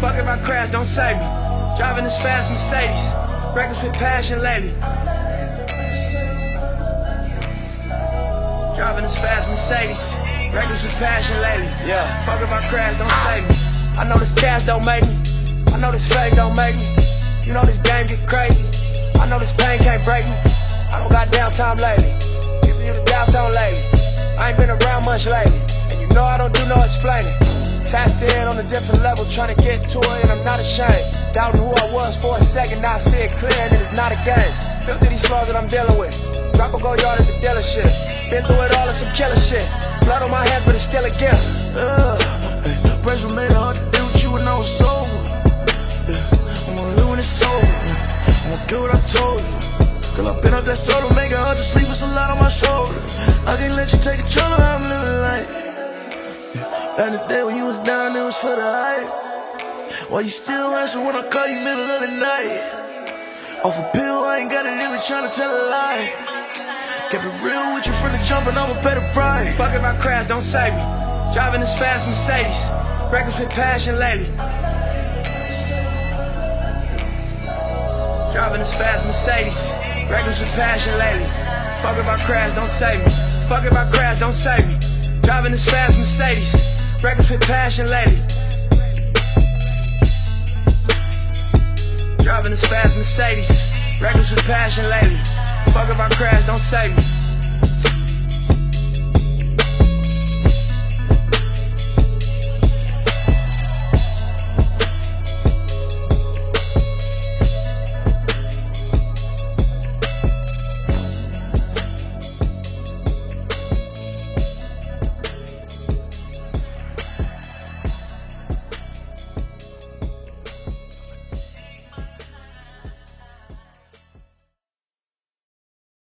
Fuck if I crash, don't save me. Driving this fast Mercedes, reckless with passion lately. Driving this fast Mercedes, reckless with passion lately. Yeah, fuck if I crash, don't save me. I know this cash don't make me. I know this fame don't make me. You know this game get crazy. I know this pain can't break me. I don't got downtime lately. Giving you the downtown lately. I ain't been around much lately. And you know I don't do no explaining. Tapped in on a different level, trying to get to it, and I'm not ashamed. Doubting who I was for a second, now I see it clear, and it's not a game. Filthy these flaws that I'm dealing with. Drop a go yard at the dealership. Been through it all, it's some killer shit. Blood on my hands, but it's still a gift. Uh, pressure made it hard to deal with you when I was sober. Yeah, I'm gonna live when it's over. I'm gonna do what I told been up that solo, make it hard to sleep, it's a lot on my shoulder. I can't let you take control of how I'm living life. Back in the day when you was down, it was for the hype. Why you still answer when I call you middle of the night? Off a pill, I ain't got it in me trying to tell a lie. Kept it real with you from the jump, and I'ma pay the price. Fuck if I crash, don't save me. Driving this fast Mercedes. Reckless with passion lately. Driving this fast Mercedes. Reckless with passion lately. Fuck if I crash, don't save me. Fuck if I crash, don't save me. Driving this fast Mercedes. Reckless with passion lately. Driving this fast Mercedes. Reckless with passion lately. Fuck if I crash, don't save me.